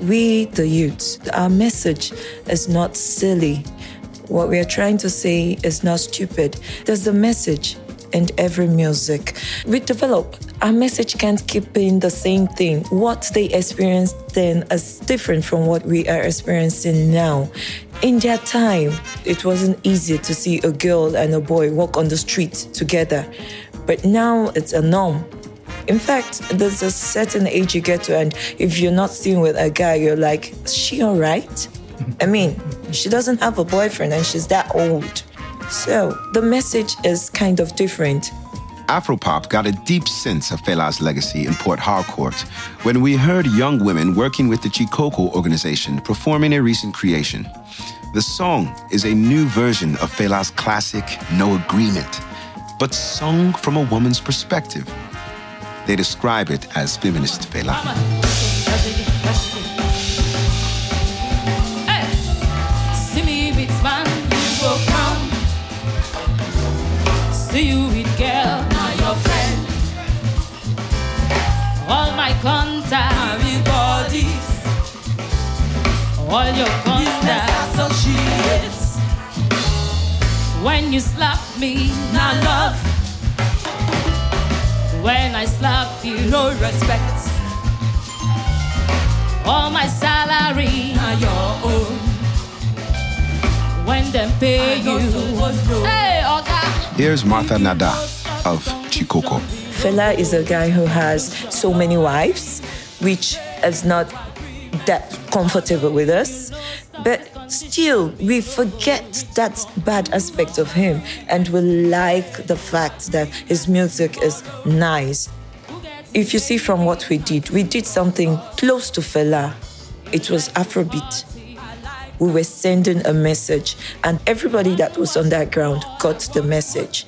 We, the youth, our message is not silly. What we are trying to say is not stupid. There's a message in every music. We develop, our message can't keep being the same thing. What they experienced then is different from what we are experiencing now. In their time, it wasn't easy to see a girl and a boy walk on the street together. But now it's a norm. In fact, there's a certain age you get to, and if you're not seen with a guy, you're like, is she all right? I mean, she doesn't have a boyfriend and she's that old. So the message is kind of different. Afropop got a deep sense of Fela's legacy in Port Harcourt when we heard young women working with the Chikoko organization performing a recent creation. The song is a new version of Fela's classic No Agreement, but sung from a woman's perspective. They describe it as feminist Fela. All my contacts, bodies. All your contacts, associates. When you slap me, now love. When I slap you, no respect. All my salary, now your own when them pay you. Hey, Oga. Here's Martha Nada of Chikoko. Fela is a guy who has so many wives, which is not that comfortable with us. But still, we forget that bad aspect of him and we like the fact that his music is nice. If you see from what we did, we did something close to Fela. It was Afrobeat. We were sending a message, and everybody that was on that ground got the message.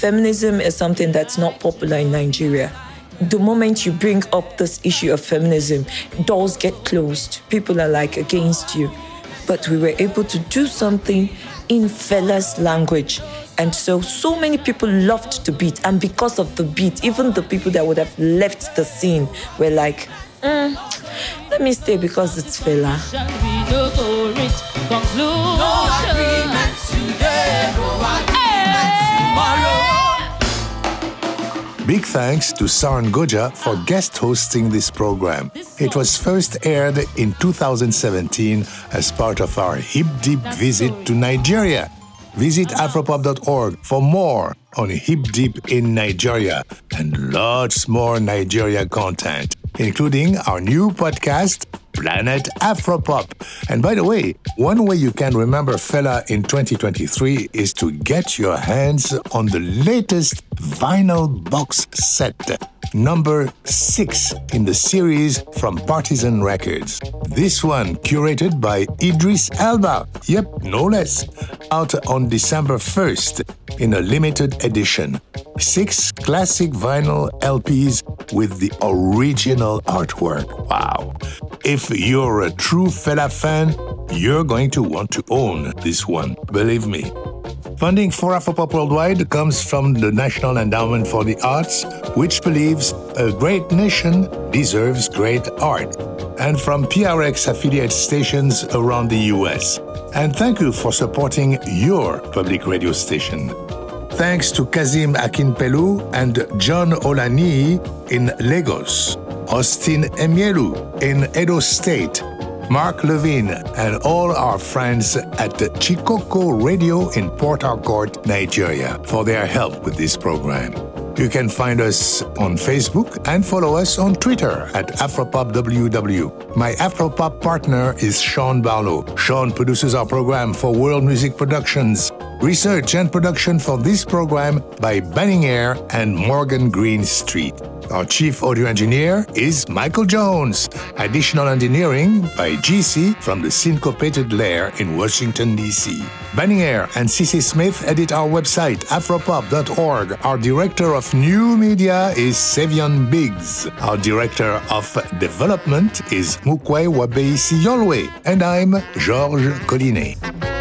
Feminism is something that's not popular in Nigeria. The moment you bring up this issue of feminism, doors get closed. People are like against you. But we were able to do something in Fela's language. And so, so many people loved the beat. And because of the beat, even the people that would have left the scene were like, "Mm, let me stay because it's Fela. Big thanks to Sahr Ngaujah for guest hosting this program. It was first aired in 2017 as part of our Hip Deep visit to Nigeria. Visit uh-huh. afropop.org for more on Hip Deep in Nigeria and lots more Nigeria content, including our new podcast, Planet Afropop. And by the way, one way you can remember Fela in 2023 is to get your hands on the latest vinyl box set, number six in the series from Partisan Records. This one curated by Idris Elba. Yep, no less. Out on December 1st in a limited edition. Six classic vinyl LPs with the original artwork. Wow. If you're a true Fela fan, you're going to want to own this one, believe me. Funding for Afropop Worldwide comes from the National Endowment for the Arts, which believes a great nation deserves great art, and from PRX affiliate stations around the US. And thank you for supporting your public radio station. Thanks to Kazim Akinpelu and John Olani in Lagos, Austin Emielu in Edo State, Mark Levine, and all our friends at the Chikoko Radio in Port Harcourt, Nigeria, for their help with this program. You can find us on Facebook and follow us on Twitter at AfropopWW. My Afropop partner is Sean Barlow. Sean produces our program for World Music Productions. Research and production for this program by Banning Eyre and Morgan Greenstreet. Our chief audio engineer is Michael Jones. Additional engineering by GC from the Syncopated Lair in Washington, D.C. Banning Eyre and CC Smith edit our website, afropop.org. Our director of new media is Sevian Biggs. Our director of development is Mukwe Wabeisi Yolwe. And I'm Georges Collinet.